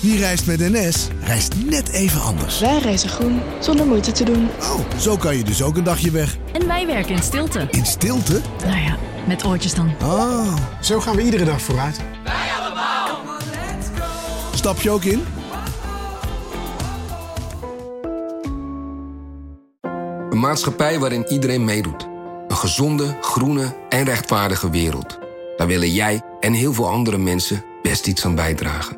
Wie reist met NS, reist net even anders. Wij reizen groen, zonder moeite te doen. Oh, zo kan je dus ook een dagje weg. En wij werken in stilte. In stilte? Nou ja, met oortjes dan. Ah. Zo gaan we iedere dag vooruit. Stap je ook in? Een maatschappij waarin iedereen meedoet. Een gezonde, groene en rechtvaardige wereld. Daar willen jij en heel veel andere mensen best iets aan bijdragen.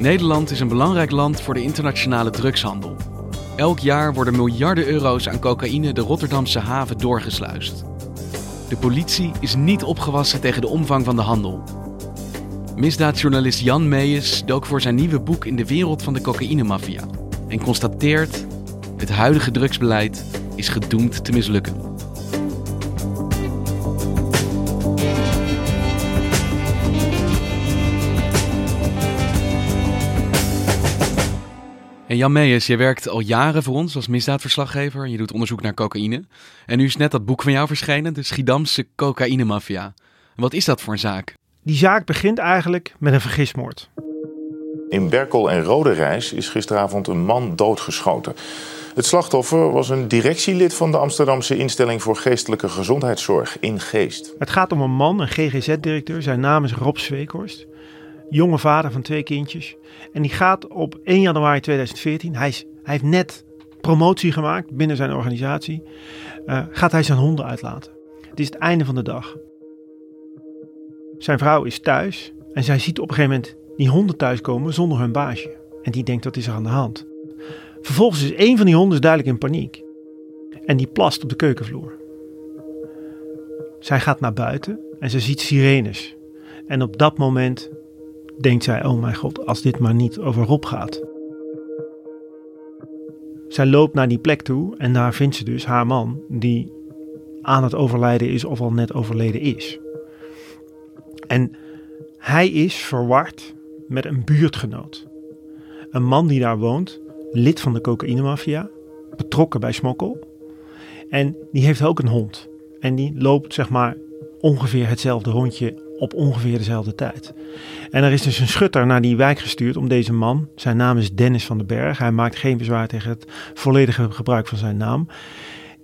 Nederland is een belangrijk land voor de internationale drugshandel. Elk jaar worden miljarden euro's aan cocaïne de Rotterdamse haven doorgesluist. De politie is niet opgewassen tegen de omvang van de handel. Misdaadjournalist Jan Meijers dook voor zijn nieuwe boek in de wereld van de cocaïnemafia en constateert: het huidige drugsbeleid is gedoemd te mislukken. En Jan Meijers, je werkt al jaren voor ons als misdaadverslaggever en je doet onderzoek naar cocaïne. En nu is net dat boek van jou verschenen, de Schiedamse cocaïnemafia. Wat is dat voor een zaak? Die zaak begint eigenlijk met een vergismoord. In Berkel en Roderijs is gisteravond een man doodgeschoten. Het slachtoffer was een directielid van de Amsterdamse instelling voor geestelijke gezondheidszorg in Geest. Het gaat om een man, een GGZ-directeur. Zijn naam is Rob Zweekhorst. Jonge vader van twee kindjes. En die gaat op 1 januari 2014, hij, is, hij heeft net promotie gemaakt binnen zijn organisatie, uh, gaat hij zijn honden uitlaten. Het is het einde van de dag. Zijn vrouw is thuis en zij ziet op een gegeven moment die honden thuiskomen zonder hun baasje. En die denkt, wat is er aan de hand? Vervolgens is een van die honden duidelijk in paniek. En die plast op de keukenvloer. Zij gaat naar buiten en ze ziet sirenes. En op dat moment denkt zij, oh mijn god, als dit maar niet over Rob gaat. Zij loopt naar die plek toe en daar vindt ze dus haar man die aan het overlijden is of al net overleden is. En hij is verward met een buurtgenoot. Een man die daar woont, lid van de cocaïnemafia, betrokken bij smokkel. En die heeft ook een hond. En die loopt zeg maar ongeveer hetzelfde rondje op ongeveer dezelfde tijd. En er is dus een schutter naar die wijk gestuurd om deze man, zijn naam is Dennis van den Berg, hij maakt geen bezwaar tegen het volledige gebruik van zijn naam,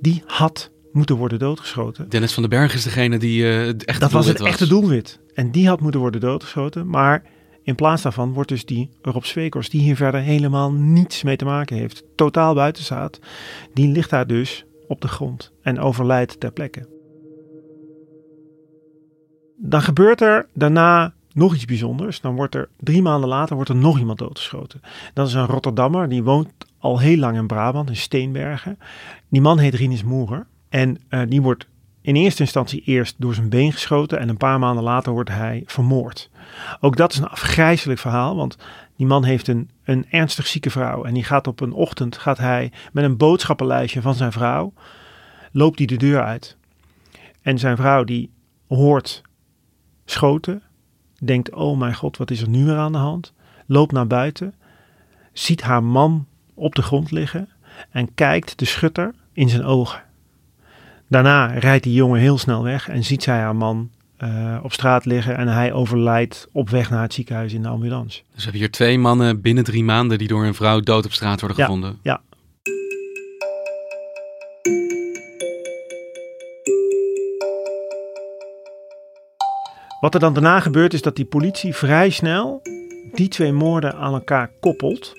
die had moeten worden doodgeschoten. Dennis van den Berg is degene die uh, het echte Dat was het was. echte doelwit. En die had moeten worden doodgeschoten, maar in plaats daarvan wordt dus die Rob Zwekers, die hier verder helemaal niets mee te maken heeft, totaal buiten staat, die ligt daar dus op de grond en overlijdt ter plekke. Dan gebeurt er daarna nog iets bijzonders. Dan wordt er drie maanden later wordt er nog iemand doodgeschoten. Dat is een Rotterdammer, die woont al heel lang in Brabant, in Steenbergen. Die man heet Rinus Moerer. En uh, die wordt in eerste instantie eerst door zijn been geschoten en een paar maanden later wordt hij vermoord. Ook dat is een afgrijzelijk verhaal, want die man heeft een, een ernstig zieke vrouw en die gaat op een ochtend gaat hij met een boodschappenlijstje van zijn vrouw loopt hij de deur uit. En zijn vrouw die hoort schoten, denkt oh mijn god wat is er nu weer aan de hand, loopt naar buiten, ziet haar man op de grond liggen en kijkt de schutter in zijn ogen. Daarna rijdt die jongen heel snel weg en ziet zij haar man uh, op straat liggen en hij overlijdt op weg naar het ziekenhuis in de ambulance. Dus we hebben hier twee mannen binnen drie maanden die door een vrouw dood op straat worden Ja, gevonden. ja. Wat er dan daarna gebeurt is dat die politie vrij snel die twee moorden aan elkaar koppelt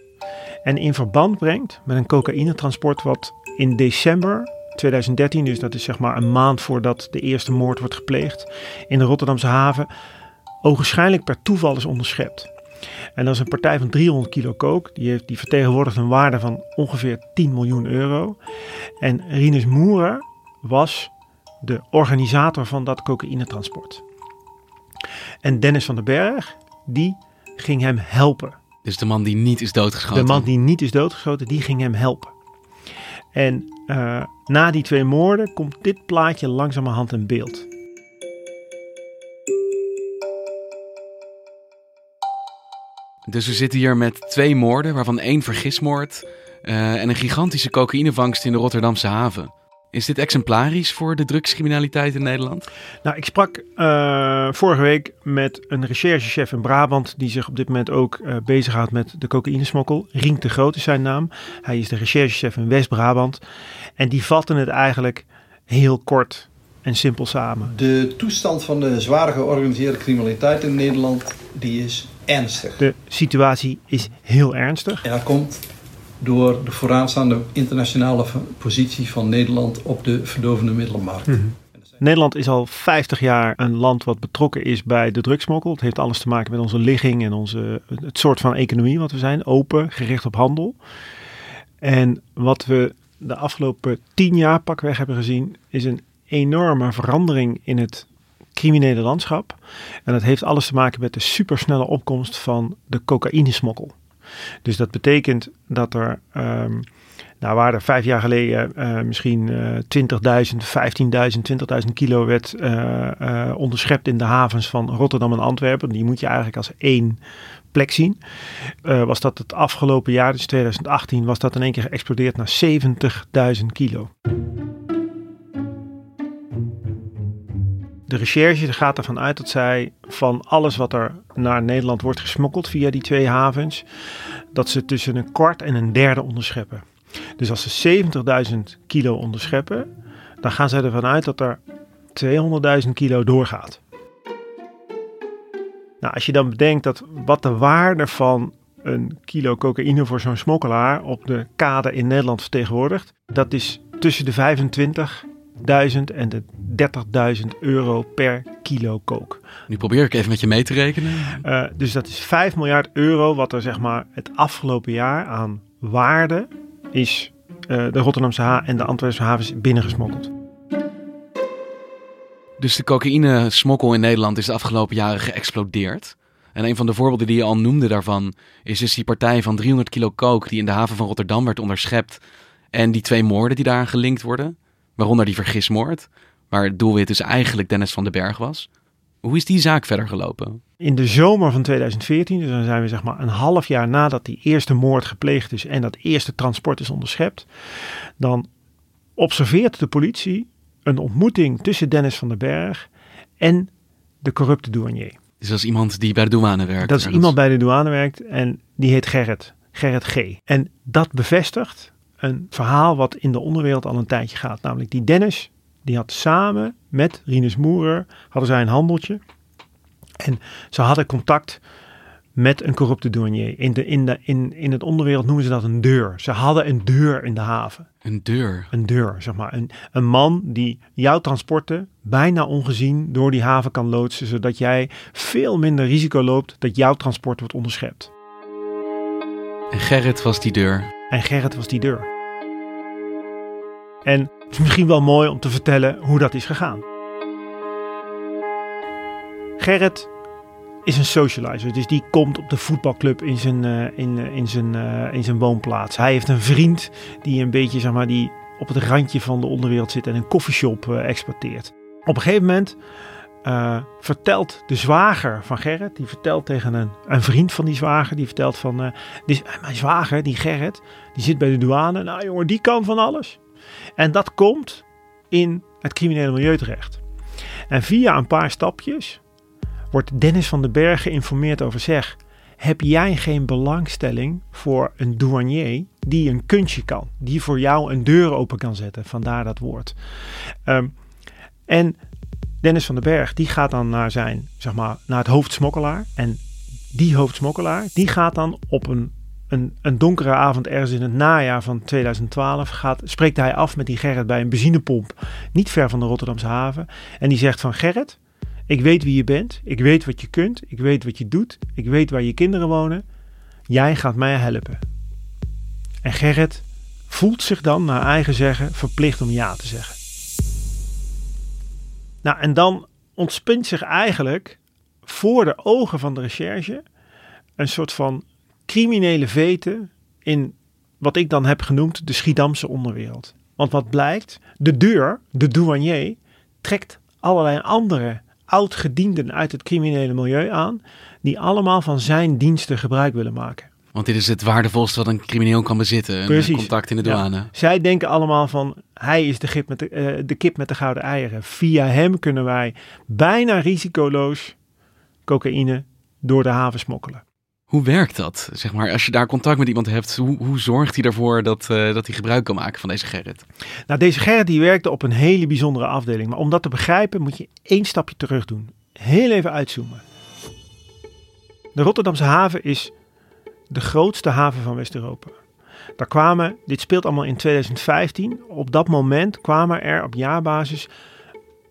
en in verband brengt met een cocaïnetransport wat in december 2013, dus dat is zeg maar een maand voordat de eerste moord wordt gepleegd in de Rotterdamse haven, ogenschijnlijk per toeval is onderschept. En dat is een partij van 300 kilo kook. Die, heeft, die vertegenwoordigt een waarde van ongeveer 10 miljoen euro. En Rinus Moerer was de organisator van dat cocaïnetransport. En Dennis van den Berg, die ging hem helpen. Dus de man die niet is doodgeschoten. De man die niet is doodgeschoten, die ging hem helpen. En uh, na die twee moorden komt dit plaatje langzamerhand in beeld. Dus we zitten hier met twee moorden, waarvan één vergismoord uh, en een gigantische cocaïnevangst in de Rotterdamse haven. Is dit exemplarisch voor de drugscriminaliteit in Nederland? Nou, ik sprak uh, vorige week met een recherchechef in Brabant die zich op dit moment ook uh, bezighoudt met de cocaïnesmokkel. Rink de Groot is zijn naam. Hij is de recherchechef in West-Brabant. En die vatten het eigenlijk heel kort en simpel samen. De toestand van de zware georganiseerde criminaliteit in Nederland die is ernstig. De situatie is heel ernstig. En dat komt door de vooraanstaande internationale positie van Nederland op de verdovende middelenmarkt. -hmm. Nederland is al 50 jaar een land wat betrokken is bij de drugsmokkel. Het heeft alles te maken met onze ligging en onze, het soort van economie wat we zijn. Open, gericht op handel. En wat we de afgelopen 10 jaar pakweg hebben gezien, is een enorme verandering in het criminele landschap. En dat heeft alles te maken met de supersnelle opkomst van de cocaïnesmokkel. Dus dat betekent dat er, um, nou waar er vijf jaar geleden uh, misschien uh, 20.000, 15.000, 20.000 kilo werd uh, onderschept in de havens van Rotterdam en Antwerpen. Die moet je eigenlijk als één plek zien. was dat het afgelopen jaar, dus 2018, was dat in één keer geëxplodeerd naar 70.000 kilo. De recherche gaat ervan uit dat zij van alles wat er naar Nederland wordt gesmokkeld via die twee havens, dat ze tussen een kwart en een derde onderscheppen. Dus als ze 70.000 kilo onderscheppen, dan gaan zij ervan uit dat er 200.000 kilo doorgaat. Nou, als je dan bedenkt dat wat de waarde van een kilo cocaïne voor zo'n smokkelaar op de kade in Nederland vertegenwoordigt, dat is tussen de 25 en de 30.000 euro per kilo kook. Nu probeer ik even met je mee te rekenen. Uh, dus dat is 5 miljard euro wat er zeg maar het afgelopen jaar aan waarde is uh, de Rotterdamse ha en de Antwerpse havens binnengesmokkeld. Dus de cocaïne-smokkel in Nederland is de afgelopen jaren geëxplodeerd. En een van de voorbeelden die je al noemde daarvan is dus die partij van 300 kilo coke die in de haven van Rotterdam werd onderschept. En die twee moorden die daaraan gelinkt worden waaronder die vergismoord, waar het doelwit dus eigenlijk Dennis van den Berg was. Hoe is die zaak verder gelopen? In de zomer van 2014, dus dan zijn we zeg maar een half jaar nadat die eerste moord gepleegd is en dat eerste transport is onderschept, dan observeert de politie een ontmoeting tussen Dennis van den Berg en de corrupte douanier. Dus dat is iemand die bij de douane werkt? Dat is iemand bij de douane werkt en die heet Gerrit, Gerrit G. En dat bevestigt een verhaal wat in de onderwereld al een tijdje gaat. Namelijk die Dennis, die had samen met Rinus Moerer, hadden zij een handeltje. En ze hadden contact met een corrupte douanier. In, de, in, de, in, in het onderwereld noemen ze dat een deur. Ze hadden een deur in de haven. Een deur? Een deur, zeg maar. Een, een man die jouw transporten bijna ongezien door die haven kan loodsen, zodat jij veel minder risico loopt dat jouw transport wordt onderschept. En Gerrit was die deur. En Gerrit was die deur. En het is misschien wel mooi om te vertellen hoe dat is gegaan. Gerrit is een socializer, dus die komt op de voetbalclub in zijn, uh, in, uh, in, zijn, uh, in zijn woonplaats. Hij heeft een vriend die een beetje, zeg maar, die op het randje van de onderwereld zit en een koffieshop exploiteert. Op een gegeven moment uh, vertelt de zwager van Gerrit, die vertelt tegen een, een vriend van die zwager, die vertelt van, uh, die, mijn zwager, die Gerrit, die zit bij de douane. Nou jongen, die kan van alles. En dat komt in het criminele milieu terecht. En via een paar stapjes wordt Dennis van den Berg geïnformeerd over zeg, heb jij geen belangstelling voor een douanier die een kunstje kan, die voor jou een deur open kan zetten, vandaar dat woord. Um, en Dennis van den Berg, die gaat dan naar zijn, zeg maar, naar het hoofdsmokkelaar. En die hoofdsmokkelaar, die gaat dan op een, een, een donkere avond ergens in het najaar van 2012, gaat, spreekt hij af met die Gerrit bij een benzinepomp, niet ver van de Rotterdamse haven. En die zegt van Gerrit, ik weet wie je bent, ik weet wat je kunt, ik weet wat je doet, ik weet waar je kinderen wonen. Jij gaat mij helpen. En Gerrit voelt zich dan, naar eigen zeggen, verplicht om ja te zeggen. Nou, en dan ontspint zich eigenlijk voor de ogen van de recherche een soort van criminele veten in wat ik dan heb genoemd de Schiedamse onderwereld. Want wat blijkt, de deur, de douanier, trekt allerlei andere oud-gedienden uit het criminele milieu aan, die allemaal van zijn diensten gebruik willen maken. Want dit is het waardevolste wat een crimineel kan bezitten. Een Precies. contact in de douane. Ja. Zij denken allemaal van hij is de, met de, eh, de kip met de gouden eieren. Via hem kunnen wij bijna risicoloos cocaïne door de haven smokkelen. Hoe werkt dat? Zeg maar, als je daar contact met iemand hebt, hoe, hoe zorgt hij ervoor dat, eh, dat hij gebruik kan maken van deze Gerrit? Nou, deze Gerrit die werkte op een hele bijzondere afdeling. Maar om dat te begrijpen moet je één stapje terug doen. Heel even uitzoomen. De Rotterdamse haven is de grootste haven van West-Europa. Daar kwamen, dit speelt allemaal in 2015, op dat moment kwamen er op jaarbasis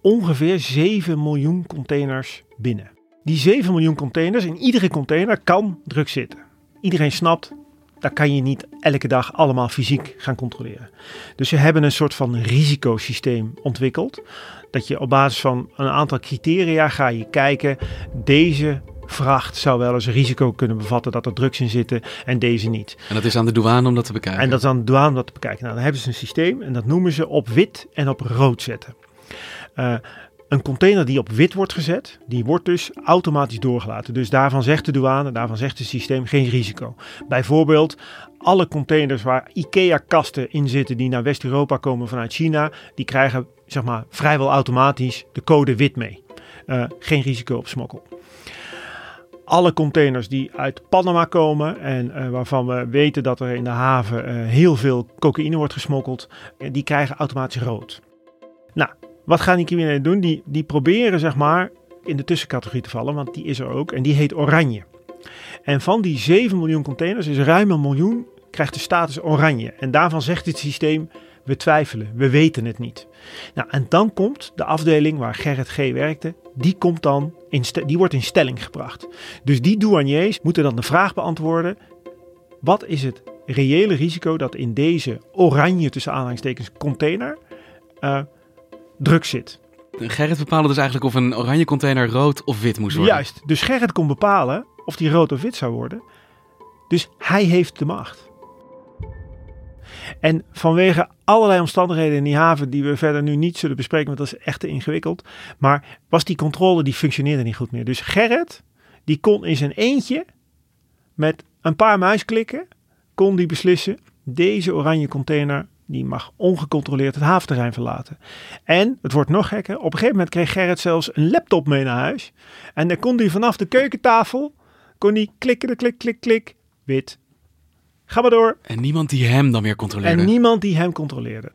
ongeveer 7 miljoen containers binnen. Die 7 miljoen containers, in iedere container kan drugs zitten. Iedereen snapt, daar kan je niet elke dag allemaal fysiek gaan controleren. Dus ze hebben een soort van risicosysteem ontwikkeld. Dat je op basis van een aantal criteria ga je kijken, deze vracht zou wel eens risico kunnen bevatten dat er drugs in zitten en deze niet. En dat is aan de douane om dat te bekijken. En dat is aan de douane om dat te bekijken. Nou, dan hebben ze een systeem en dat noemen ze op wit en op rood zetten. Uh, een container die op wit wordt gezet, die wordt dus automatisch doorgelaten. Dus daarvan zegt de douane, daarvan zegt het systeem geen risico. Bijvoorbeeld alle containers waar IKEA-kasten in zitten die naar West-Europa komen vanuit China, die krijgen zeg maar vrijwel automatisch de code wit mee. Uh, geen risico op smokkel alle containers die uit Panama komen en uh, waarvan we weten dat er in de haven uh, heel veel cocaïne wordt gesmokkeld, die krijgen automatisch rood. Nou, wat gaan die criminelen doen? Die, die proberen zeg maar in de tussencategorie te vallen, want die is er ook en die heet oranje. En van die 7 miljoen containers is ruim een miljoen krijgt de status oranje. En daarvan zegt het systeem, we twijfelen, we weten het niet. Nou, en dan komt de afdeling waar Gerrit G. werkte, die, komt dan in die wordt in stelling gebracht. Dus die douaniers moeten dan de vraag beantwoorden, wat is het reële risico dat in deze oranje tussen aanhalingstekens container uh, drugs zit? Gerrit bepaalde dus eigenlijk of een oranje container rood of wit moest worden. Juist, dus Gerrit kon bepalen of die rood of wit zou worden. Dus hij heeft de macht. En vanwege allerlei omstandigheden in die haven die we verder nu niet zullen bespreken, want dat is echt te ingewikkeld. Maar was die controle, die functioneerde niet goed meer. Dus Gerrit, die kon in zijn eentje met een paar muisklikken, kon die beslissen, deze oranje container, die mag ongecontroleerd het haventerrein verlaten. En, het wordt nog gekker, op een gegeven moment kreeg Gerrit zelfs een laptop mee naar huis. En dan kon hij vanaf de keukentafel, kon hij klikken, klik, klik, klik, wit, Ga maar door. En niemand die hem dan weer controleerde. En niemand die hem controleerde.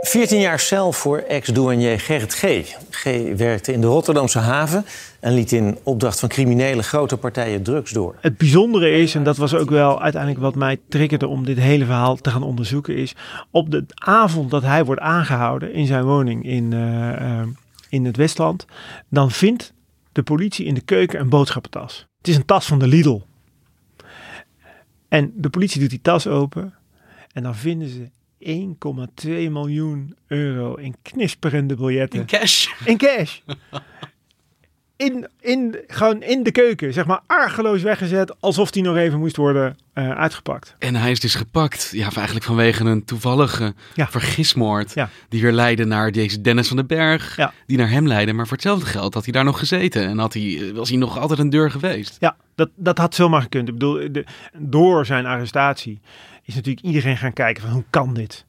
14 jaar cel voor ex-douanier Gerrit G. G werkte in de Rotterdamse haven en liet in opdracht van criminelen grote partijen drugs door. Het bijzondere is, en dat was ook wel uiteindelijk wat mij triggerde om dit hele verhaal te gaan onderzoeken, is op de avond dat hij wordt aangehouden in zijn woning in, uh, uh, in het Westland, dan vindt de politie in de keuken een boodschappentas. Het is een tas van de Lidl. En de politie doet die tas open en dan vinden ze 1,2 miljoen euro in knisperende biljetten. In cash? In cash. In, in, gewoon in de keuken, zeg maar, argeloos weggezet, alsof die nog even moest worden uh, uitgepakt. En hij is dus gepakt, ja, eigenlijk vanwege een toevallige ja. vergismoord, ja. die weer leidde naar deze Dennis van den Berg, ja. die naar hem leidde. Maar voor hetzelfde geld had hij daar nog gezeten en had hij, was hij nog altijd een deur geweest. Ja, dat, dat had zomaar gekund. Ik bedoel, de, door zijn arrestatie is natuurlijk iedereen gaan kijken van hoe kan dit?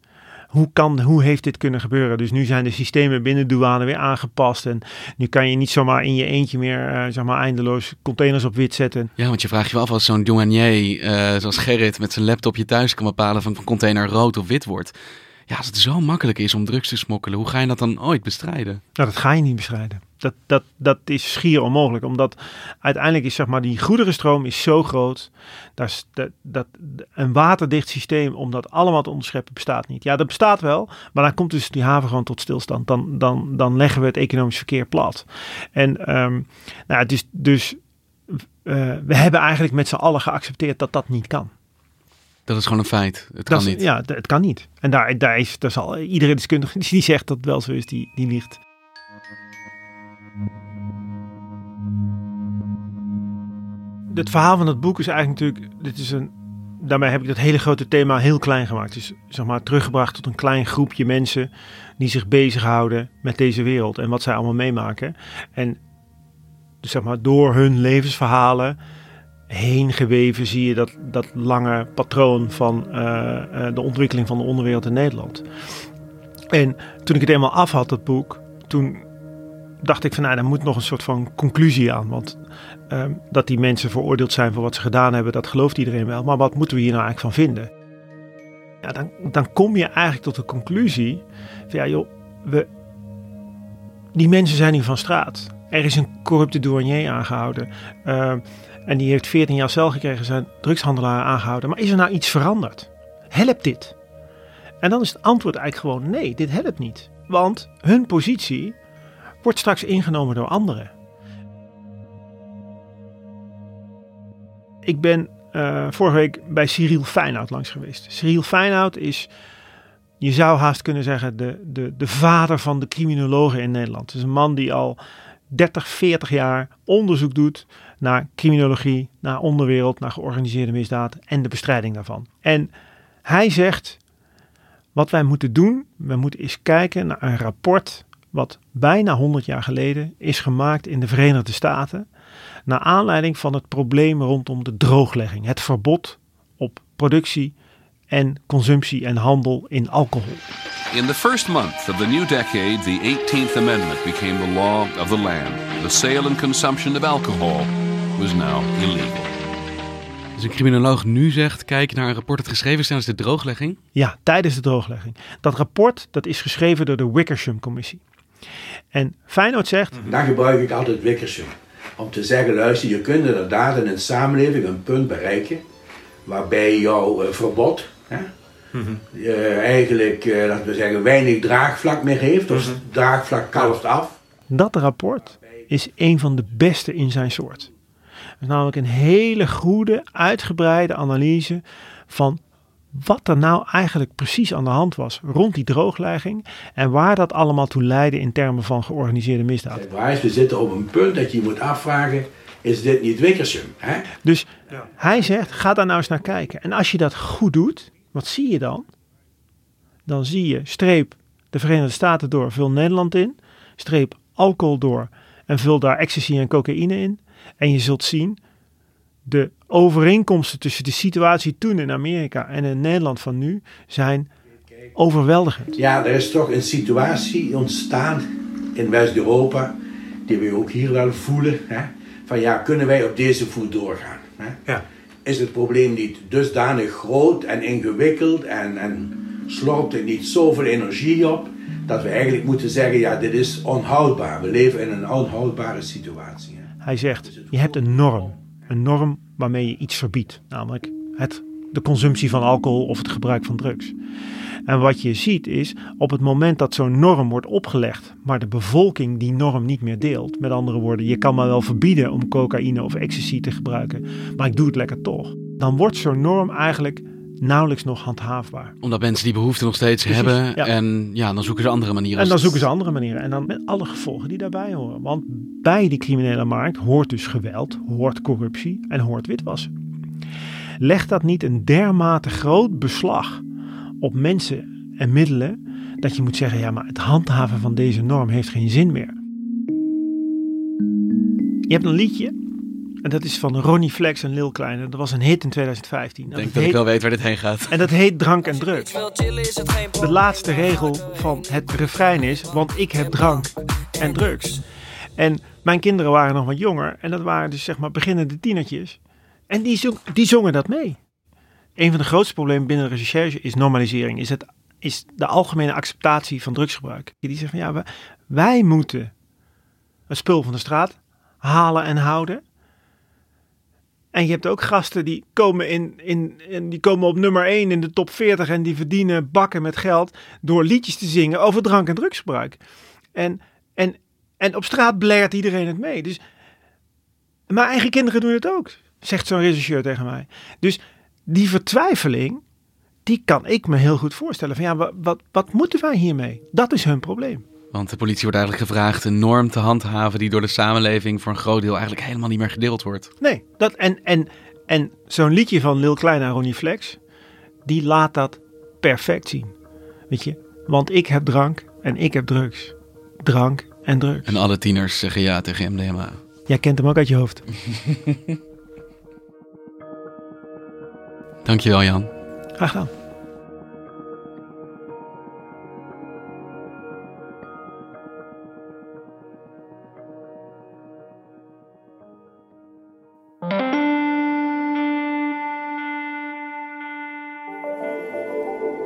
Hoe, kan, hoe heeft dit kunnen gebeuren? Dus nu zijn de systemen binnen douane weer aangepast. En nu kan je niet zomaar in je eentje meer uh, zeg maar eindeloos containers op wit zetten. Ja, want je vraagt je wel af als zo'n douanier uh, zoals Gerrit met zijn laptop je thuis kan bepalen van een container rood of wit wordt. Ja, als het zo makkelijk is om drugs te smokkelen, hoe ga je dat dan ooit bestrijden? Nou, dat ga je niet bestrijden. Dat, dat, dat is schier onmogelijk, omdat uiteindelijk is zeg maar die goederenstroom is zo groot. Dat, dat, dat, een waterdicht systeem om dat allemaal te onderscheppen bestaat niet. Ja, dat bestaat wel, maar dan komt dus die haven gewoon tot stilstand. Dan, dan, dan leggen we het economisch verkeer plat. En um, nou, het is dus uh, we hebben eigenlijk met z'n allen geaccepteerd dat dat niet kan. Dat is gewoon een feit. Het Dat kan is- niet. Ja, het kan niet. En daar, daar is, daar zal iedere deskundige die zegt dat het wel zo is, die, die liegt. Het verhaal van het boek is eigenlijk natuurlijk, dit is een, daarmee heb ik dat hele grote thema heel klein gemaakt. Dus zeg maar teruggebracht tot een klein groepje mensen die zich bezighouden met deze wereld en wat zij allemaal meemaken. En dus zeg maar door hun levensverhalen heen geweven zie je dat, dat lange patroon van eh, eh, de ontwikkeling van de onderwereld in Nederland. En toen ik het eenmaal af had, dat boek, toen dacht ik van nou, daar moet nog een soort van conclusie aan. Want ehm, dat die mensen veroordeeld zijn voor wat ze gedaan hebben, dat gelooft iedereen wel. Maar wat moeten we hier nou eigenlijk van vinden? Ja, dan, dan kom je eigenlijk tot de conclusie van ja joh, we, die mensen zijn hier van straat. Er is een corrupte douanier aangehouden. Ehm, en die heeft 14 jaar cel gekregen, zijn drugshandelaar aangehouden. Maar is er nou iets veranderd? Helpt dit? En dan is het antwoord eigenlijk gewoon nee, dit helpt niet. Want hun positie wordt straks ingenomen door anderen. Ik ben eh, vorige week bij Cyril Feyenoord langs geweest. Cyril Feyenoord is, je zou haast kunnen zeggen, de, de, de vader van de criminologen in Nederland. Het is een man die al 30, 40 jaar onderzoek doet naar criminologie, naar onderwereld, naar georganiseerde misdaad en de bestrijding daarvan. En hij zegt, wat wij moeten doen, we moeten eens kijken naar een rapport wat bijna 100 jaar geleden is gemaakt in de Verenigde Staten, naar aanleiding van het probleem rondom de drooglegging, het verbod op productie en consumptie en handel in alcohol. In the first month of the new decade, the 18th Amendment became the law of the land. The sale and consumption of alcohol was now illegal. Dus een criminoloog nu zegt, kijk naar een rapport dat geschreven is tijdens de drooglegging. Ja, tijdens de drooglegging. Dat rapport dat is geschreven door de Wickersham-commissie. En Feyenoord zegt, Dan gebruik ik altijd Wickersham. Om te zeggen, luister, je kunt inderdaad in een samenleving een punt bereiken waarbij jouw eh, verbod hè, eh, eigenlijk, eh, laten we zeggen, weinig draagvlak meer heeft. Of draagvlak kalft af. dat rapport is een van de beste in zijn soort. Het is namelijk een hele goede, uitgebreide analyse van wat er nou eigenlijk precies aan de hand was rond die drooglegging en waar dat allemaal toe leidde in termen van georganiseerde misdaad. Waar is, we zitten op een punt dat je je moet afvragen, is dit niet Wickersham? Hè? Dus hij zegt, ga daar nou eens naar kijken. En als je dat goed doet, wat zie je dan? Dan zie je streep de Verenigde Staten door, vul Nederland in. Streep alcohol door en vul daar ecstasy en cocaïne in. En je zult zien, de overeenkomsten tussen de situatie toen in Amerika en in Nederland van nu zijn overweldigend. Ja, er is toch een situatie ontstaan in West-Europa, die we ook hier wel voelen. Hè? Van ja, kunnen wij op deze voet doorgaan? Hè? Ja. Is het probleem niet dusdanig groot en ingewikkeld en, en slorpt er niet zoveel energie op, dat we eigenlijk moeten zeggen, ja, dit is onhoudbaar. We leven in een onhoudbare situatie. hè. Hij zegt, je hebt een norm. Een norm waarmee je iets verbiedt. Namelijk het, de consumptie van alcohol of het gebruik van drugs. En wat je ziet is, op het moment dat zo'n norm wordt opgelegd, maar de bevolking die norm niet meer deelt. Met andere woorden, je kan me wel verbieden om cocaïne of ecstasy te gebruiken, maar ik doe het lekker toch. Dan wordt zo'n norm eigenlijk nauwelijks nog handhaafbaar. Omdat mensen die behoefte nog steeds Precies, hebben. ja. En ja, dan zoeken ze andere manieren. En dan zoeken ze andere manieren. En dan met alle gevolgen die daarbij horen. Want bij die criminele markt hoort dus geweld, hoort corruptie en hoort witwassen. Legt dat niet een dermate groot beslag op mensen en middelen dat je moet zeggen, ja, maar het handhaven van deze norm heeft geen zin meer. Je hebt een liedje, en dat is van Ronnie Flex en Lil Kleine. Dat was een hit in 2015. Ik En denk dat dat ik wel weet waar dit heen gaat. en dat heet drank en drugs. De laatste regel van het refrein is, want ik heb drank en drugs. En mijn kinderen waren nog wat jonger en dat waren dus zeg maar beginnende tienertjes. En die, zong, die zongen dat mee. Een van de grootste problemen binnen de recherche is normalisering. Is, het, is de algemene acceptatie van drugsgebruik. Die zeggen van ja, wij, wij moeten het spul van de straat halen en houden. En je hebt ook gasten die komen, in, in, die komen op nummer 1 in de top 40 en die verdienen bakken met geld door liedjes te zingen over drank en drugsgebruik. En, en, en op straat blert iedereen het mee. Dus mijn eigen kinderen doen het ook, zegt zo'n rechercheur tegen mij. Dus die vertwijfeling, die kan ik me heel goed voorstellen. Van ja, wat, wat, wat moeten wij hiermee? Dat is hun probleem. Want de politie wordt eigenlijk gevraagd een norm te handhaven die door de samenleving voor een groot deel eigenlijk helemaal niet meer gedeeld wordt. Nee, dat, en, en, en zo'n liedje van Lil Klein en Ronnie Flex, die laat dat perfect zien. Weet je, want ik heb drank en ik heb drugs. Drank en drugs. En alle tieners zeggen ja tegen MDMA. Jij kent hem ook uit je hoofd. Dankjewel Jan. Graag gedaan.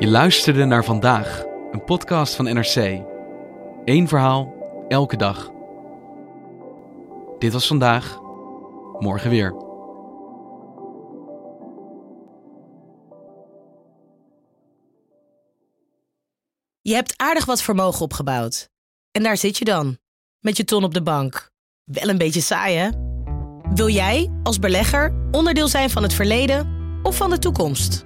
Je luisterde naar vandaag, een podcast van NRC. Eén verhaal, elke dag. Dit was vandaag, morgen weer. Je hebt aardig wat vermogen opgebouwd. En daar zit je dan, met je ton op de bank. Wel een beetje saai, hè? Wil jij, als belegger, onderdeel zijn van het verleden of van de toekomst?